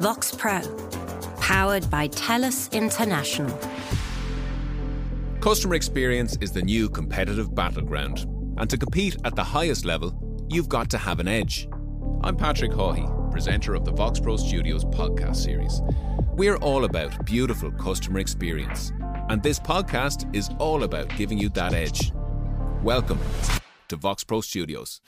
Vox Pro, powered by TELUS International. Customer experience is the new competitive battleground. And to compete at the highest level, you've got to have an edge. I'm Patrick Hawhey, presenter of the Vox Pro Studios podcast series. We're all about beautiful customer experience. And this podcast is all about giving you that edge. Welcome to Vox Pro Studios.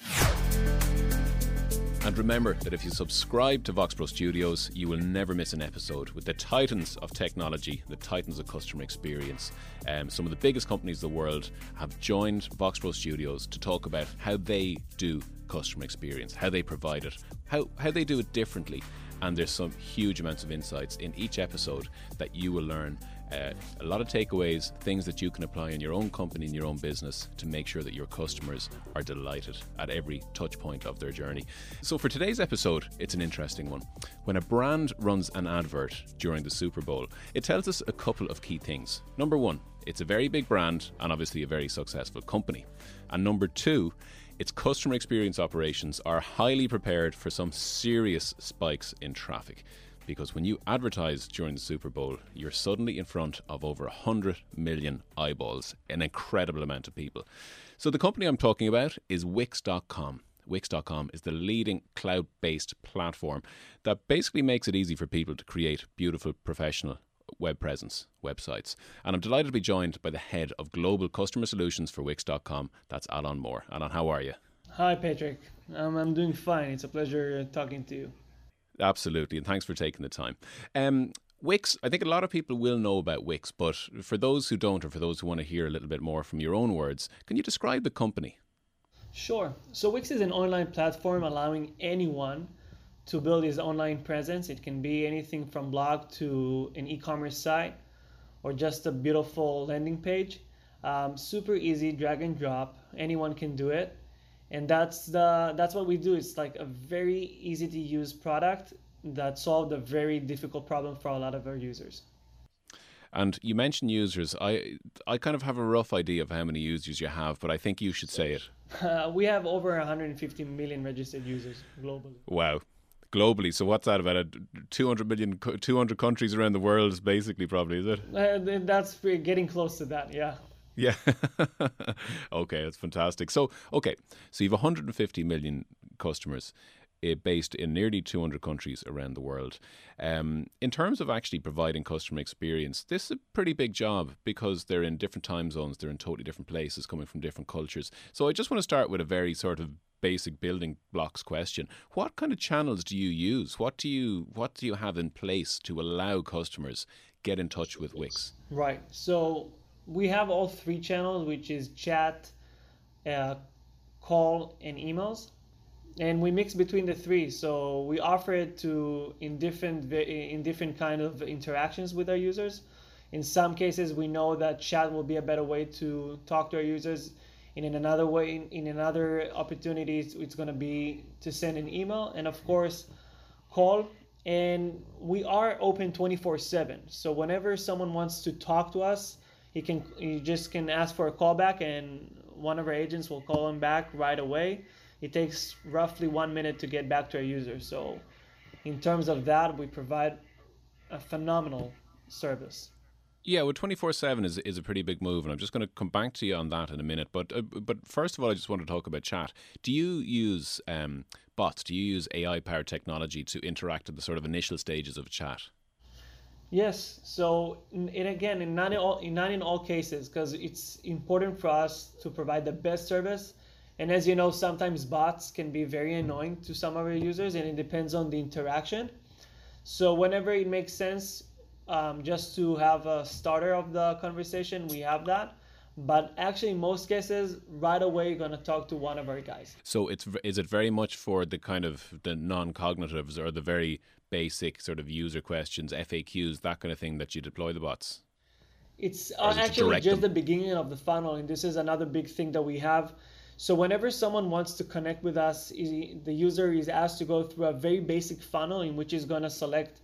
And remember that if you subscribe to VoxPro Studios, you will never miss an episode with the titans of technology, the titans of customer experience. Um, some of the biggest companies in the world have joined VoxPro Studios to talk about how they do customer experience, how they provide it, how, how they do it differently. And there's some huge amounts of insights in each episode that you will learn uh, a lot of takeaways, things that you can apply in your own company, in your own business to make sure that your customers are delighted at every touch point of their journey. So, for today's episode, it's an interesting one. When a brand runs an advert during the Super Bowl, it tells us a couple of key things. Number one, it's a very big brand and obviously a very successful company. And number two, its customer experience operations are highly prepared for some serious spikes in traffic because when you advertise during the Super Bowl, you're suddenly in front of over 100 million eyeballs, an incredible amount of people. So the company I'm talking about is Wix.com. Wix.com is the leading cloud based platform that basically makes it easy for people to create beautiful professional web presence websites. And I'm delighted to be joined by the head of global customer solutions for Wix.com. That's Alon Mor. Alon, how are you? Hi, Patrick. Um, I'm doing fine. It's a pleasure talking to you. Absolutely, and thanks for taking the time. Um, Wix, I think a lot of people will know about Wix, but for those who don't, or for those who want to hear a little bit more from your own words, can you describe the company? Sure. So Wix is an online platform allowing anyone to build his online presence. It can be anything from blog to an e-commerce site or just a beautiful landing page. Um, super easy, drag and drop. Anyone can do it and that's the that's what we do. It's like a very easy to use product that solved a very difficult problem for a lot of our users. And you mentioned users. I i kind of have a rough idea of how many users you have but i think you should say it. Uh, we have over 150 million registered users globally. Wow. Globally. So what's that about a 200 million 200 countries around the world basically probably is it? Uh, that's getting close to that yeah yeah. okay, that's fantastic. So, okay, so you have 150 million customers uh, based in nearly 200 countries around the world. Um, in terms of actually providing customer experience, this is a pretty big job because they're in different time zones, they're in totally different places, coming from different cultures. So, I just want to start with a very sort of basic building blocks question what kind of channels do you use what do you what do you have in place to allow customers get in touch with wix right so we have all three channels, which is chat, uh, call, and emails, and we mix between the three. So we offer it to in different in different kind of interactions with our users. In some cases, we know that chat will be a better way to talk to our users. And in another way, in, in another opportunities, it's going to be to send an email, and of course, call and we are open 24 7 so whenever someone wants to talk to us he can he just can ask for a callback and one of our agents will call him back right away. It takes roughly one minute to get back to our user. So in terms of that, we provide a phenomenal service. Yeah, well, twenty four seven is is a pretty big move, and I'm just going to come back to you on that in a minute. But uh, but first of all, I just want to talk about chat. Do you use um, bots? Do you use AI powered technology to interact at the sort of initial stages of a chat? Yes. So, and again, in not in all, in not in all cases, because it's important for us to provide the best service. And as you know, sometimes bots can be very annoying to some of our users, and it depends on the interaction. So, whenever it makes sense, um, just to have a starter of the conversation, we have that. But actually, in most cases, right away, you're gonna talk to one of our guys. So, it's is it very much for the kind of the non-cognitives or the very basic sort of user questions, FAQs, that kind of thing that you deploy the bots? It's uh, actually just them? the beginning of the funnel, and this is another big thing that we have. So whenever someone wants to connect with us, the user is asked to go through a very basic funnel in which is going to select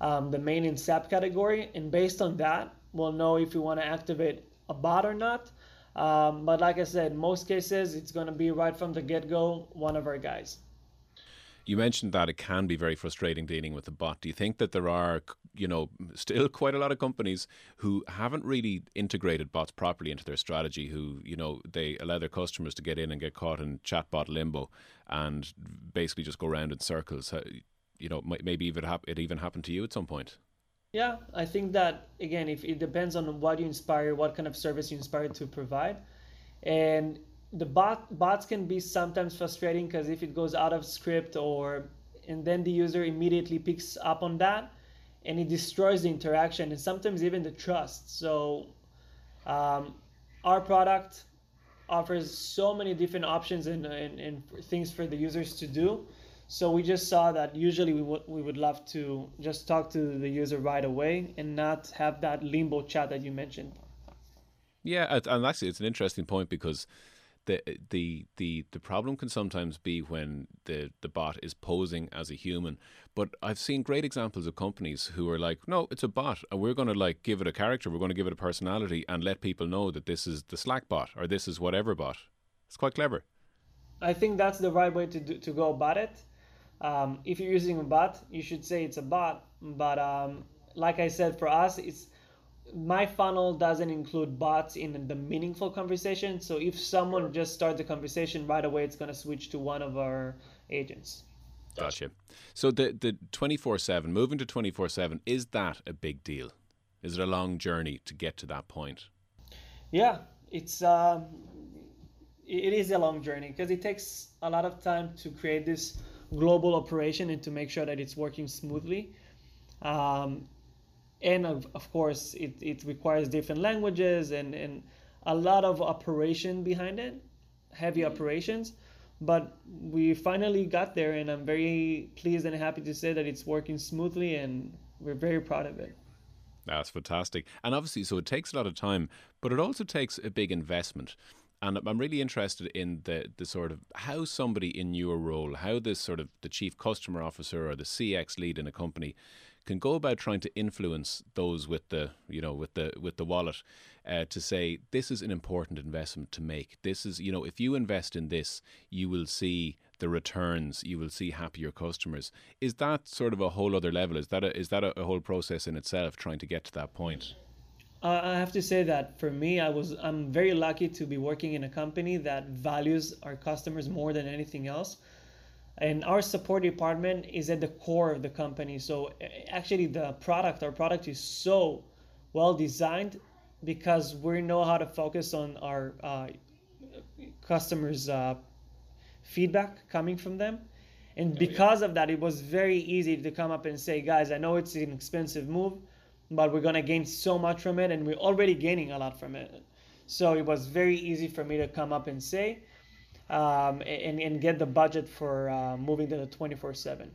um, the main and sub category, and based on that, we'll know if we want to activate a bot or not. Um, but like I said, most cases it's going to be right from the get-go one of our guys. You mentioned that it can be very frustrating dealing with the bot. Do you think that there are, you know, still quite a lot of companies who haven't really integrated bots properly into their strategy? Who, you know, they allow their customers to get in and get caught in chatbot limbo and basically just go around in circles. You know, maybe even it even happened to you at some point. Yeah, I think that again, if it depends on what you inspire, what kind of service you inspire to provide, and the bot bots can be sometimes frustrating because if it goes out of script or and then the user immediately picks up on that and it destroys the interaction and sometimes even the trust. So um, our product offers so many different options and, and, and things for the users to do so we just saw that usually we would we would love to just talk to the user right away and not have that limbo chat that you mentioned. Yeah, and actually it's an interesting point because the the the the problem can sometimes be when the the bot is posing as a human. But I've seen great examples of companies who are like, no, it's a bot, and we're going to like give it a character, we're going to give it a personality, and let people know that this is the Slack bot or this is whatever bot. It's quite clever. I think that's the right way to do, to go about it. Um, if you're using a bot, you should say it's a bot. But um, like I said, for us, it's my funnel doesn't include bots in the meaningful conversation. So if someone just starts the conversation right away, it's going to switch to one of our agents. Gotcha. So the the twenty four seven moving to twenty four seven is that a big deal? Is it a long journey to get to that point? Yeah, it's uh, it is a long journey because it takes a lot of time to create this global operation and to make sure that it's working smoothly. Um, and of, of course, it, it requires different languages and, and a lot of operation behind it, heavy mm-hmm. operations. But we finally got there, and I'm very pleased and happy to say that it's working smoothly, and we're very proud of it. That's fantastic. And obviously, so it takes a lot of time, but it also takes a big investment. And I'm really interested in the the sort of how somebody in your role, how this sort of the chief customer officer or the CX lead in a company can go about trying to influence those with the you know with the with the wallet uh, to say this is an important investment to make. This is you know if you invest in this, you will see the returns. You will see happier customers. Is that sort of a whole other level? Is that a, is that a, a whole process in itself trying to get to that point? I have to say that for me, I was I'm very lucky to be working in a company that values our customers more than anything else. And our support department is at the core of the company. So actually, the product, our product is so well designed because we know how to focus on our uh, customers' uh, feedback coming from them. And because of that, it was very easy to come up and say, guys, I know it's an expensive move but we're gonna gain so much from it, and we're already gaining a lot from it. So it was very easy for me to come up and say, um, and and get the budget for uh, moving to the twenty four seven.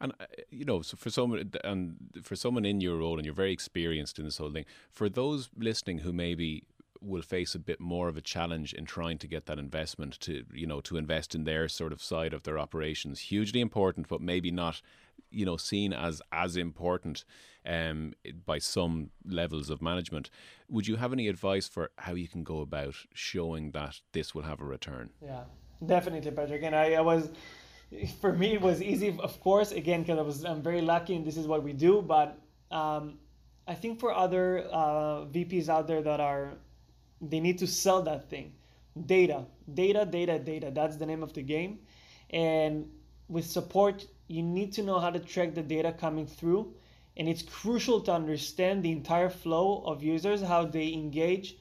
And uh, you know, so for someone and for someone in your role, and you're very experienced in this whole thing. For those listening who maybe will face a bit more of a challenge in trying to get that investment to you know to invest in their sort of side of their operations hugely important but maybe not you know seen as as important um, by some levels of management. Would you have any advice for how you can go about showing that this will have a return? Yeah, definitely, Patrick. And I, I was, for me, it was easy, of course, again, because I was I'm very lucky and this is what we do. But um, I think for other uh, VPs out there that are, they need to sell that thing. Data, data, data, data. That's the name of the game. And with support, you need to know how to track the data coming through and it's crucial to understand the entire flow of users how they engage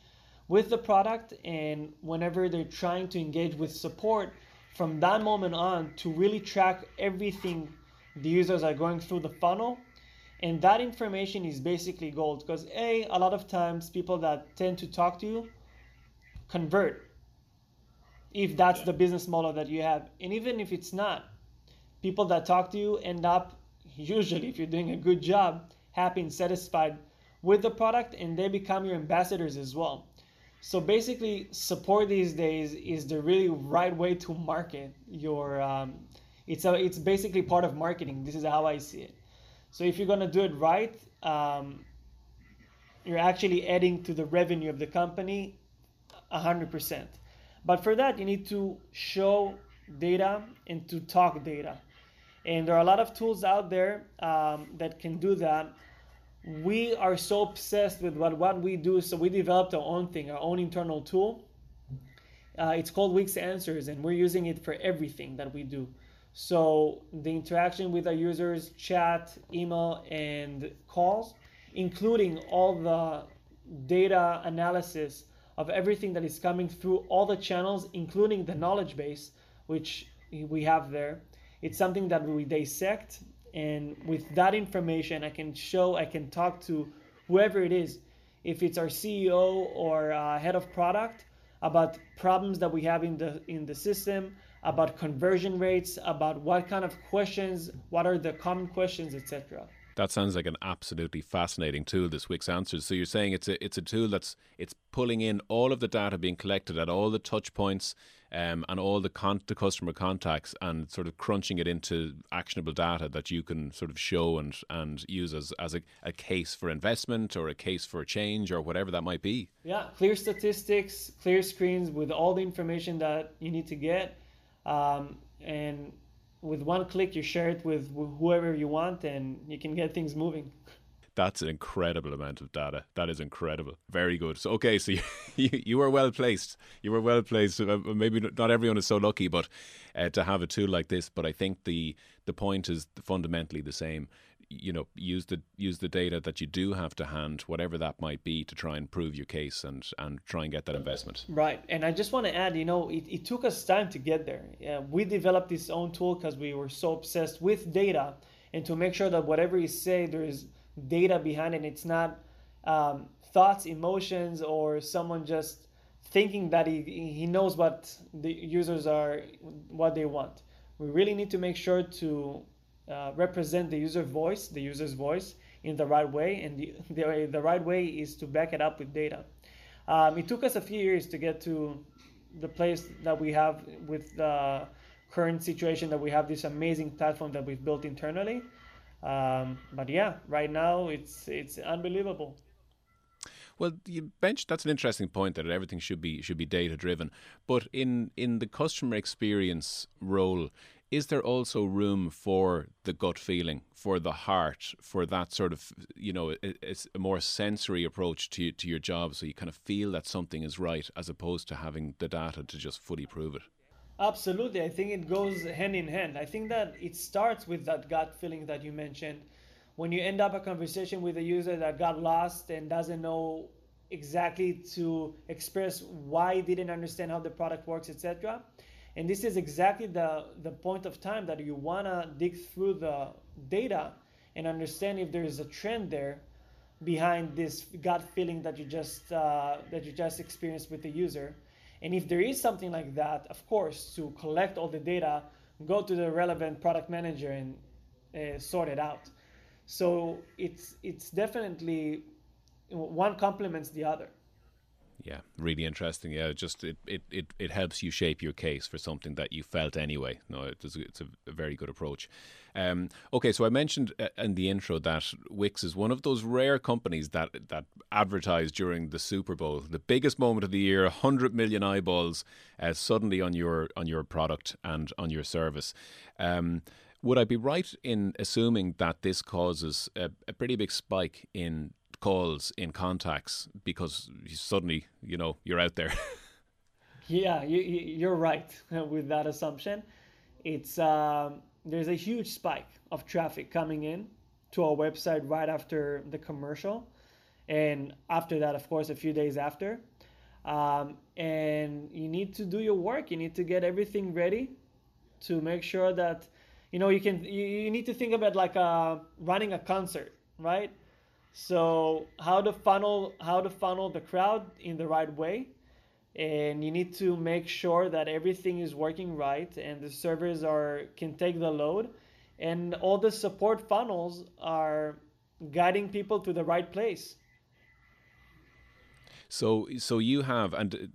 with the product and whenever they're trying to engage with support from that moment on to really track everything the users are going through the funnel. And that information is basically gold because a a lot of times people that tend to talk to you convert if that's the business model that you have. And even if it's not people that talk to you end up usually if you're doing a good job happy and satisfied with the product and they become your ambassadors as well. So basically support these days is the really right way to market your um, it's a it's basically part of marketing. This is how i see it. So if you're going to do it right um, you're actually adding to the revenue of the company 100% but for that you need to show data and to talk data. And there are a lot of tools out there um, that can do that. We are so obsessed with what, what we do, so we developed our own thing, our own internal tool. Uh, it's called Wix Answers, and we're using it for everything that we do. So the interaction with our users, chat, email, and calls, including all the data analysis of everything that is coming through all the channels, including the knowledge base, which we have there. It's something that we dissect, and with that information, I can show, I can talk to whoever it is, if it's our CEO or uh, head of product, about problems that we have in the in the system, about conversion rates, about what kind of questions, what are the common questions, etc. That sounds like an absolutely fascinating tool, this Wix Answers. So you're saying it's a it's a tool that's it's pulling in all of the data being collected at all the touch points um, and all the con- the customer contacts and sort of crunching it into actionable data that you can sort of show and and use as as a, a case for investment or a case for change or whatever that might be. Yeah, clear statistics, clear screens with all the information that you need to get, um, and with one click you share it with whoever you want and you can get things moving that's an incredible amount of data. That is incredible. Very good. So okay so you, you, you were well placed. You were well placed. Uh, maybe not everyone is so lucky but uh, to have a tool like this but i think the the point is fundamentally the same. You know use the use the data that you do have to hand whatever that might be to try and prove your case and and try and get that investment. Right. And i just want to add you know it, it took us time to get there. Uh, we developed this own tool because we were so obsessed with data and to make sure that whatever you say there is data behind it it's not um, thoughts emotions or someone just thinking that he, he knows what the users are what they want we really need to make sure to uh, represent the user voice, the user's voice in the right way, and the, the, the right way is to back it up with data. Um, it took us a few years to get to the place that we have with the current situation that we have this amazing platform that we've built internally. Um, but yeah, right now it's it's unbelievable. Well, you bench that's an interesting point that everything should be should be data driven. But in in the customer experience role, is there also room for the gut feeling, for the heart, for that sort of, you know, it's a more sensory approach to to your job, so you kind of feel that something is right, as opposed to having the data to just fully prove it. Absolutely, I think it goes hand in hand. I think that it starts with that gut feeling that you mentioned. When you end up a conversation with a user that got lost and doesn't know exactly to express why didn't understand how the product works, etc and this is exactly the, the point of time that you want to dig through the data and understand if there is a trend there behind this gut feeling that you just uh, that you just experienced with the user. And if there is something like that, of course, to collect all the data, go to the relevant product manager and uh, sort it out. So it's it's definitely one complements the other. Yeah, really interesting. Yeah, just it, it, it, it helps you shape your case for something that you felt anyway. No, it's a, it's a, a very good approach. Um, okay, so I mentioned uh, in the intro that Wix is one of those rare companies that that advertise during the Super Bowl, the biggest moment of the year, hundred million eyeballs uh, suddenly on your on your product and on your service. Um, would I be right in assuming that this causes a, a pretty big spike in calls in contacts because suddenly you know you're out there. Yeah you, you're right with that assumption. It's um, there's a huge spike of traffic coming in to our website right after the commercial and after that of course a few days after. Um, and you need to do your work. You need to get everything ready to make sure that you know you can you, you need to think about like uh, running a concert right so how to funnel how to funnel the crowd in the right way, and you need to make sure that everything is working right and the servers are can take the load, and all the support funnels are guiding people to the right place. So, so you have, and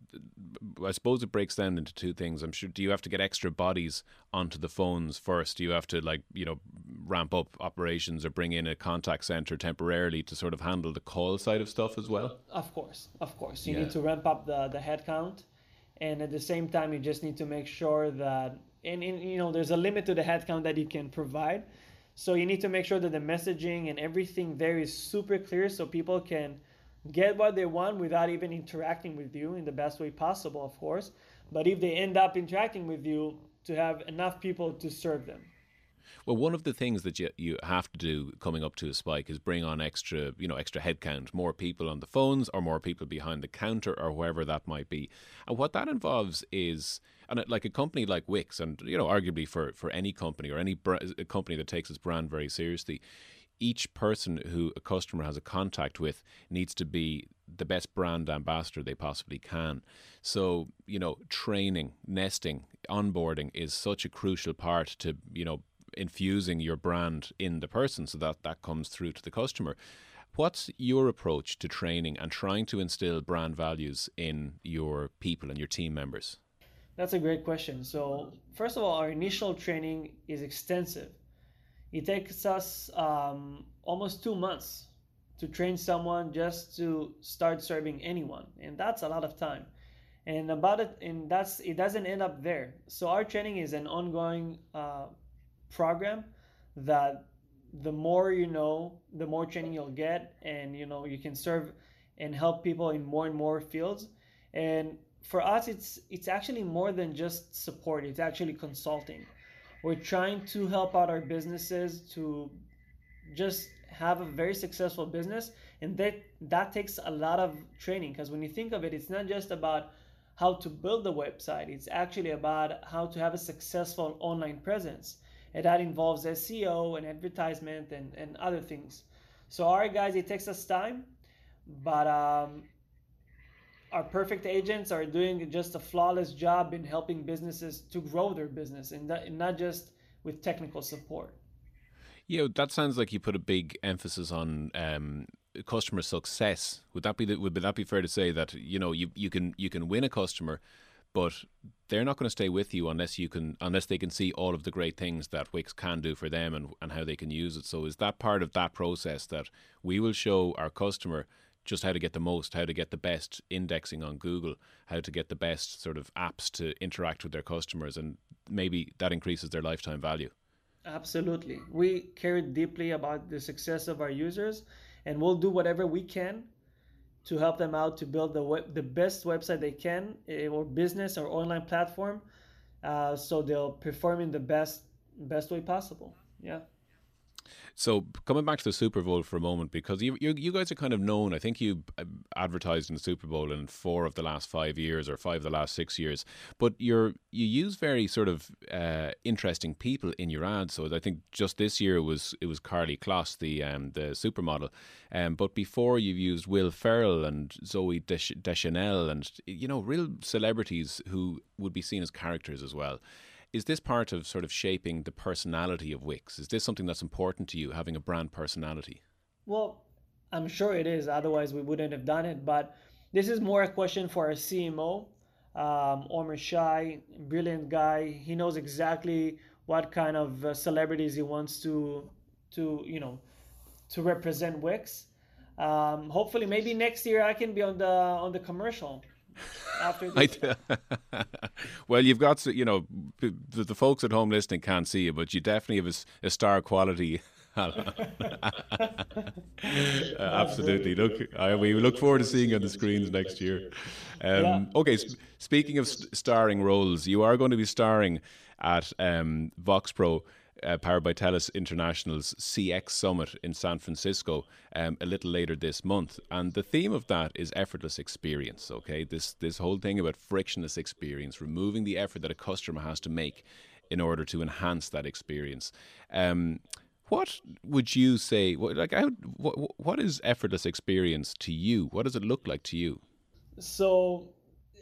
I suppose it breaks down into two things. I'm sure. Do you have to get extra bodies onto the phones first? Do you have to like you know ramp up operations or bring in a contact center temporarily to sort of handle the call side of stuff as well? Of course, of course. You yeah. need to ramp up the the headcount, and at the same time, you just need to make sure that and, and you know there's a limit to the headcount that you can provide. So you need to make sure that the messaging and everything there is super clear so people can get what they want without even interacting with you in the best way possible, of course. But if they end up interacting with you, to have enough people to serve them. Well, one of the things that you, you have to do coming up to a spike is bring on extra, you know, extra headcount, more people on the phones or more people behind the counter or wherever that might be. And what that involves is, and like a company like Wix, and you know, arguably for for any company or any br- company that takes its brand very seriously, each person who a customer has a contact with needs to be the best brand ambassador they possibly can. So, you know, training, nesting, onboarding is such a crucial part to, you know, infusing your brand in the person so that that comes through to the customer. What's your approach to training and trying to instill brand values in your people and your team members? That's a great question. So, first of all, our initial training is extensive. It takes us um, almost two months to train someone just to start serving anyone, and that's a lot of time. And about it, and that's it doesn't end up there. So our training is an ongoing uh, program that the more you know, the more training you'll get, and you know you can serve and help people in more and more fields. And for us, it's it's actually more than just support. It's actually consulting. We're trying to help out our businesses to just have a very successful business and that that takes a lot of training because when you think of it it's not just about how to build the website it's actually about how to have a successful online presence. And that involves seo and advertisement and, and other things. So all right guys it takes us time but um, our perfect agents are doing just a flawless job in helping businesses to grow their business and, that, and not just with technical support. Yeah, that sounds like you put a big emphasis on um, customer success. Would that be the, would that be fair to say that you know you, you can you can win a customer, but they're not going to stay with you unless you can unless they can see all of the great things that Wix can do for them and, and how they can use it. So is that part of that process that we will show our customer just how to get the most, how to get the best indexing on Google, how to get the best sort of apps to interact with their customers, and maybe that increases their lifetime value. Absolutely. We care deeply about the success of our users, and we'll do whatever we can to help them out to build the web, the best website they can, eh, or business or online platform, uh, so they'll perform in the best best way possible. Yeah. So coming back to the Super Bowl for a moment, because you, you, you guys are kind of known. I think you uh, advertised in the Super Bowl in four of the last five years or five of the last six years. But you're you use very sort of uh, interesting people in your ads. So I think just this year it was it was Karlie Kloss, the um, the supermodel. Um, but before you've used Will Ferrell and Zooey Deschanel and you know real celebrities who would be seen as characters as well is this part of sort of shaping the personality of Wix? Is this something that's important to you, having a brand personality? Well, I'm sure it is. Otherwise, we wouldn't have done it. But this is more a question for our CMO, um, Omer Shai, brilliant guy. He knows exactly what kind of uh, celebrities he wants to, to you know, to represent Wix. Um, hopefully, maybe next year I can be on the on the commercial after this. well, you've got you know the, the, folks at home listening can't see you, but you definitely have a, a star quality. absolutely. Look, I, we look forward to seeing you on the screens next year. Um. Okay, sp- speaking of st- starring roles, you are going to be starring at um, VoxPro uh, powered by TELUS International's CX Summit in San Francisco um, a little later this month. And the theme of that is effortless experience. Okay, this this whole thing about frictionless experience, removing the effort that a customer has to make in order to enhance that experience. Um, what would you say? Like, how, what, what is effortless experience to you? What does it look like to you? So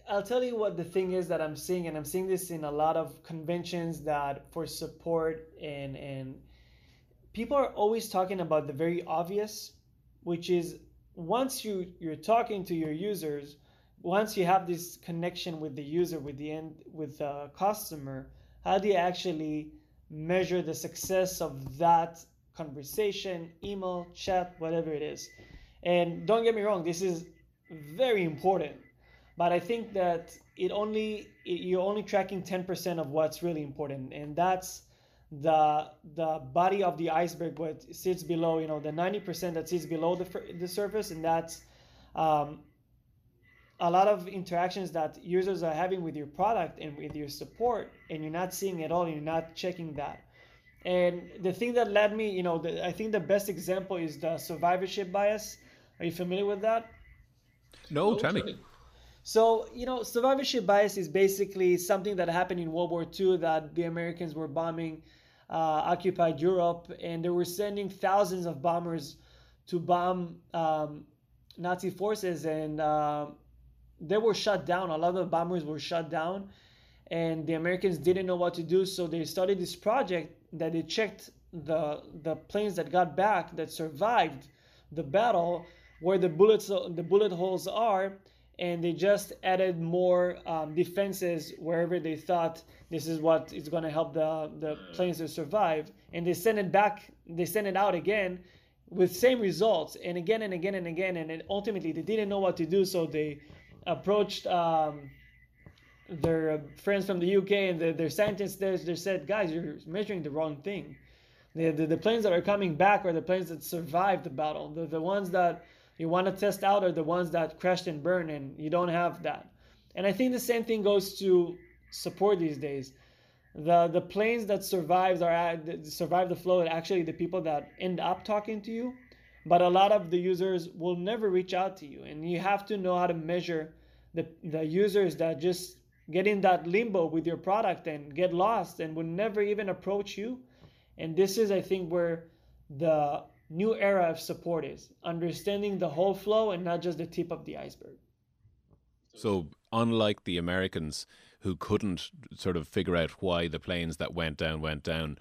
I'll tell you what the thing is that I'm seeing, and I'm seeing this in a lot of conventions that for support and and people are always talking about the very obvious, which is once you you're talking to your users, once you have this connection with the user, with the end, with the customer, how do you actually measure the success of that conversation, email, chat, whatever it is? And don't get me wrong, this is very important but I think that it only it, you're only tracking 10% of what's really important, and that's the the body of the iceberg, what sits below, you know, the 90% that sits below the the surface, and that's um, a lot of interactions that users are having with your product and with your support, and you're not seeing it all, and you're not checking that. And the thing that led me, you know, the, I think the best example is the survivorship bias. Are you familiar with that? No, tell me. So, you know, survivorship bias is basically something that happened in World War II that the Americans were bombing uh, occupied Europe and they were sending thousands of bombers to bomb um, Nazi forces and uh, they were shut down. A lot of the bombers were shut down and the Americans didn't know what to do. So they started this project that they checked the, the planes that got back that survived the battle where the bullets the bullet holes are and they just added more um, defenses wherever they thought this is what is going to help the, the planes to survive. And they send it back they send it out again with same results and again and again and again and ultimately they didn't know what to do so they approached um, their friends from the uk and the, their scientists there they said guys you're measuring the wrong thing. The, the, the planes that are coming back are the planes that survived the battle. The, the ones that you want to test out are the ones that crashed and burned, and you don't have that. And I think the same thing goes to support these days. The the planes that survives are survive the flow actually the people that end up talking to you, but a lot of the users will never reach out to you, and you have to know how to measure the the users that just get in that limbo with your product and get lost and will never even approach you. And this is, I think, where the new era of support is understanding the whole flow and not just the tip of the iceberg. So, unlike the Americans who couldn't sort of figure out why the planes that went down went down,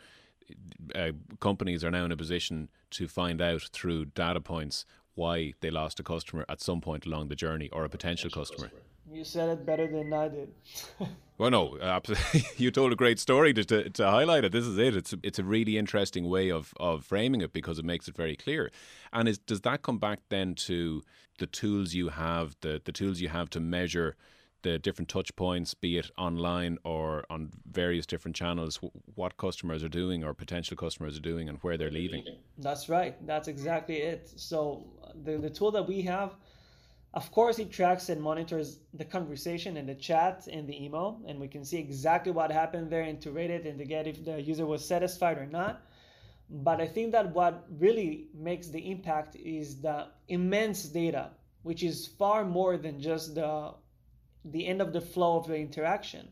uh, companies are now in a position to find out through data points why they lost a customer at some point along the journey or a potential, potential customer. customer. You said it better than I did. well, no, absolutely. you told a great story to, to, to highlight it. This is it. It's a, it's a really interesting way of, of framing it because it makes it very clear. And is, does that come back then to the tools you have, the, the tools you have to measure the different touch points, be it online or on various different channels, what customers are doing or potential customers are doing and where they're leaving? That's right. That's exactly it. So the, the tool that we have – of course, it tracks and monitors the conversation and the chat and the email, and we can see exactly what happened there and to rate it and to get if the user was satisfied or not. But I think that what really makes the impact is the immense data, which is far more than just the the end of the flow of the interaction.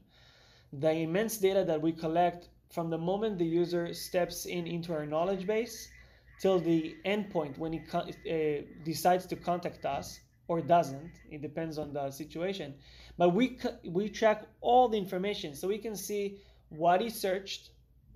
The immense data that we collect from the moment the user steps in into our knowledge base till the endpoint when he uh, decides to contact us or doesn't. It depends on the situation. But we we track all the information, so we can see what he searched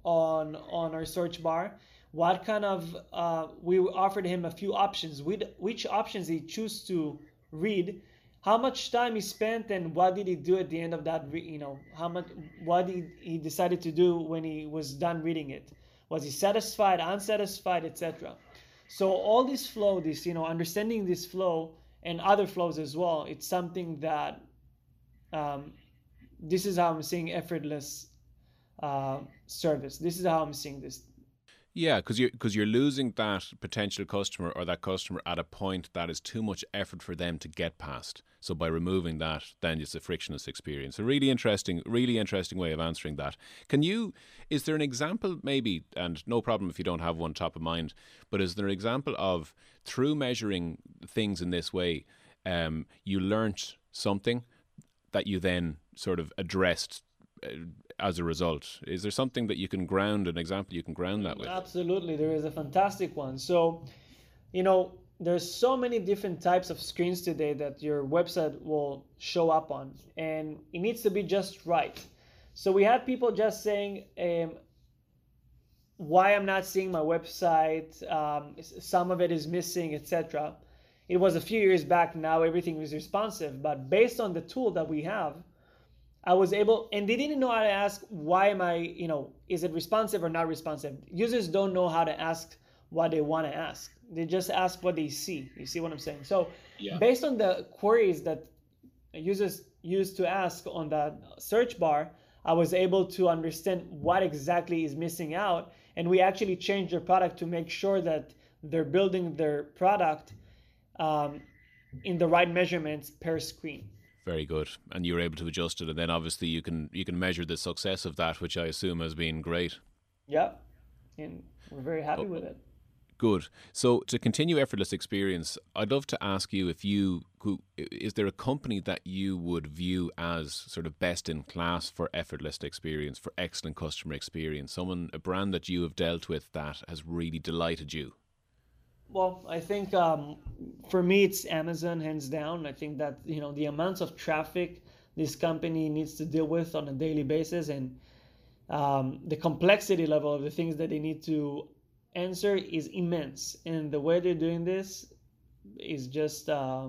on on our search bar, what kind of uh, we offered him a few options, which, which options he chose to read, how much time he spent, and what did he do at the end of that. You know, how much what he, he decided to do when he was done reading it. Was he satisfied, unsatisfied, etc. So all this flow, this you know, understanding this flow and other flows as well. It's something that um, this is how I'm seeing effortless uh, service. This is how I'm seeing this. Yeah, because you're because you're losing that potential customer or that customer at a point that is too much effort for them to get past. So by removing that, then it's a frictionless experience. A really interesting, really interesting way of answering that. Can you? Is there an example, maybe, and no problem if you don't have one top of mind, but is there an example of through measuring things in this way, um, you learnt something that you then sort of addressed uh, as a result? Is there something that you can ground, an example you can ground that with? Absolutely, there is a fantastic one. So, you know, there's so many different types of screens today that your website will show up on, and it needs to be just right. So we had people just saying, um, why I'm not seeing my website, um, some of it is missing, etc. It was a few years back. Now everything is responsive, but based on the tool that we have, I was able, and they didn't know how to ask, why am I, you know, is it responsive or not responsive? Users don't know how to ask what they want to ask. They just ask what they see. You see what I'm saying? So, yeah. based on the queries that users used to ask on that search bar, I was able to understand what exactly is missing out. And we actually changed their product to make sure that they're building their product um, in the right measurements per screen. Very good, and you were able to adjust it, and then obviously you can you can measure the success of that, which I assume has been great. Yeah, and we're very happy oh, with it. Good. So to continue effortless experience, I'd love to ask you if you is there a company that you would view as sort of best in class for effortless experience, for excellent customer experience, someone a brand that you have dealt with that has really delighted you? Well, I think um, for me it's Amazon hands down. I think that you know the amounts of traffic this company needs to deal with on a daily basis and um, the complexity level of the things that they need to answer is immense, and the way they're doing this is just uh,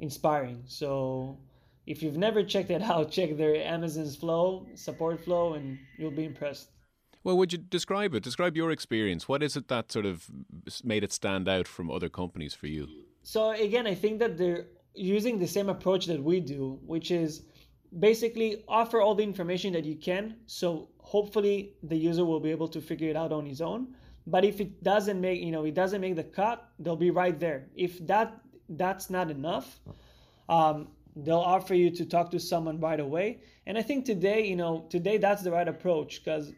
inspiring. So if you've never checked it out, check their Amazon's flow, support flow, and you'll be impressed. Well, would you describe it? Describe your experience. What is it that sort of made it stand out from other companies for you? So again, I think that they're using the same approach that we do, which is basically offer all the information that you can. So hopefully the user will be able to figure it out on his own. But if it doesn't make, you know, it doesn't make the cut, they'll be right there. If that that's not enough, um, they'll offer you to talk to someone right away. And I think today, you know, today that's the right approach because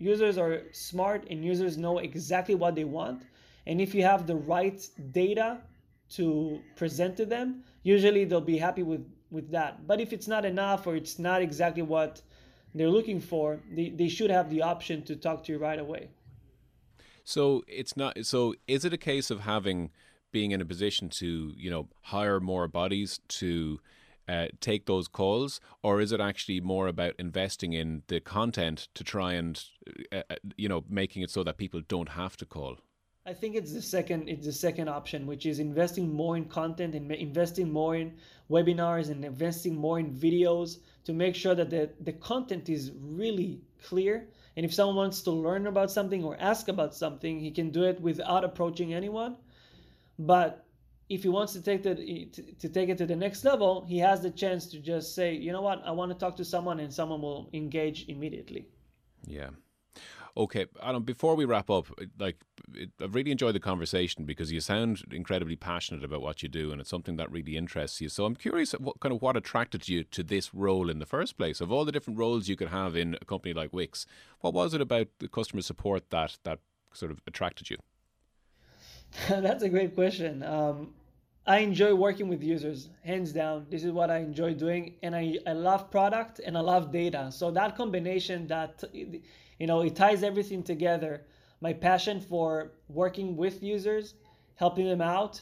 users are smart and users know exactly what they want. And if you have the right data to present to them, usually they'll be happy with, with that. But if it's not enough or it's not exactly what they're looking for, they, they should have the option to talk to you right away. So it's not so is it a case of having being in a position to, you know, hire more bodies to uh, take those calls, or is it actually more about investing in the content to try and, uh, uh, you know, making it so that people don't have to call? I think it's the second. It's the second option, which is investing more in content and investing more in webinars and investing more in videos to make sure that the, the content is really clear. And if someone wants to learn about something or ask about something, he can do it without approaching anyone. But if he wants to take the to, to take it to the next level, he has the chance to just say, you know what, I want to talk to someone, and someone will engage immediately. Yeah. Okay, Adam. Before we wrap up, like I've really enjoyed the conversation because you sound incredibly passionate about what you do, and it's something that really interests you. So I'm curious, what kind of what attracted you to this role in the first place? Of all the different roles you could have in a company like Wix, what was it about the customer support that that sort of attracted you? That's a great question. Um, I enjoy working with users, hands down. This is what I enjoy doing, and I, I love product and I love data. So that combination, that you know, it ties everything together. My passion for working with users, helping them out,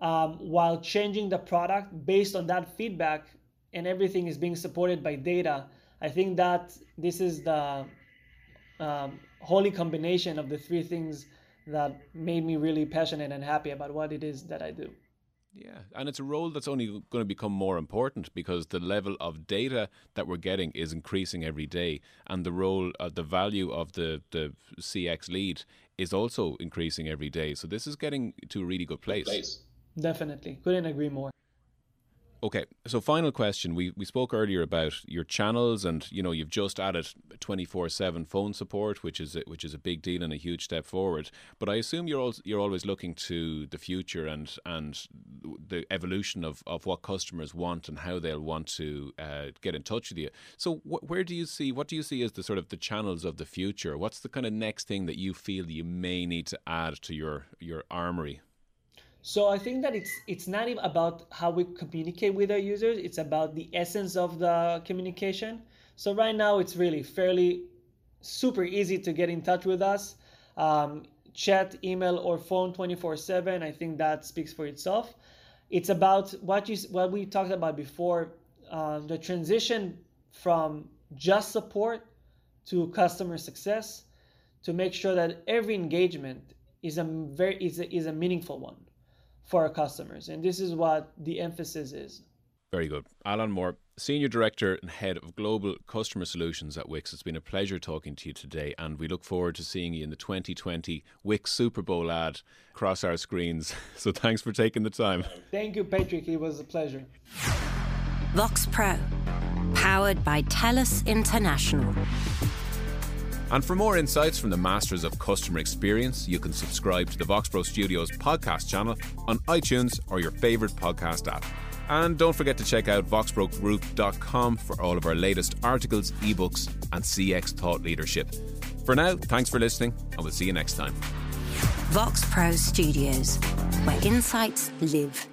um, while changing the product based on that feedback, and everything is being supported by data. I think that this is the um, holy combination of the three things that made me really passionate and happy about what it is that I do. Yeah, and it's a role that's only going to become more important because the level of data that we're getting is increasing every day, and the role, uh, the value of the the CX lead is also increasing every day. So this is getting to a really good place. Definitely, couldn't agree more. Okay, so final question. We we spoke earlier about your channels, and you know you've just added twenty four seven phone support, which is a, which is a big deal and a huge step forward. But I assume you're also, you're always looking to the future and and the evolution of, of what customers want and how they'll want to uh, get in touch with you. So wh- where do you see what do you see as the sort of the channels of the future? What's the kind of next thing that you feel you may need to add to your your armory? So I think that it's it's not even about how we communicate with our users. It's about the essence of the communication. So right now it's really fairly super easy to get in touch with us. Um, chat, email, or phone 24/7. I think that speaks for itself. It's about what you what we talked about before. Uh, the transition from just support to customer success to make sure that every engagement is a very is a, is a meaningful one for our customers. And this is what the emphasis is. Very good. Alon Mor, Senior Director and Head of Global Customer Solutions at Wix. It's been a pleasure talking to you today, and we look forward to seeing you in the 2020 Wix Super Bowl ad across our screens. So thanks for taking the time. Thank you, Patrick. It was a pleasure. Vox Pro, powered by TELUS International. And for more insights from the masters of customer experience, you can subscribe to the Voxpro Studios podcast channel on iTunes or your favourite podcast app. And don't forget to check out voxprogroup.com for all of our latest articles, ebooks, and CX thought leadership. For now, thanks for listening, and we'll see you next time. Vox Pro Studios, where insights live.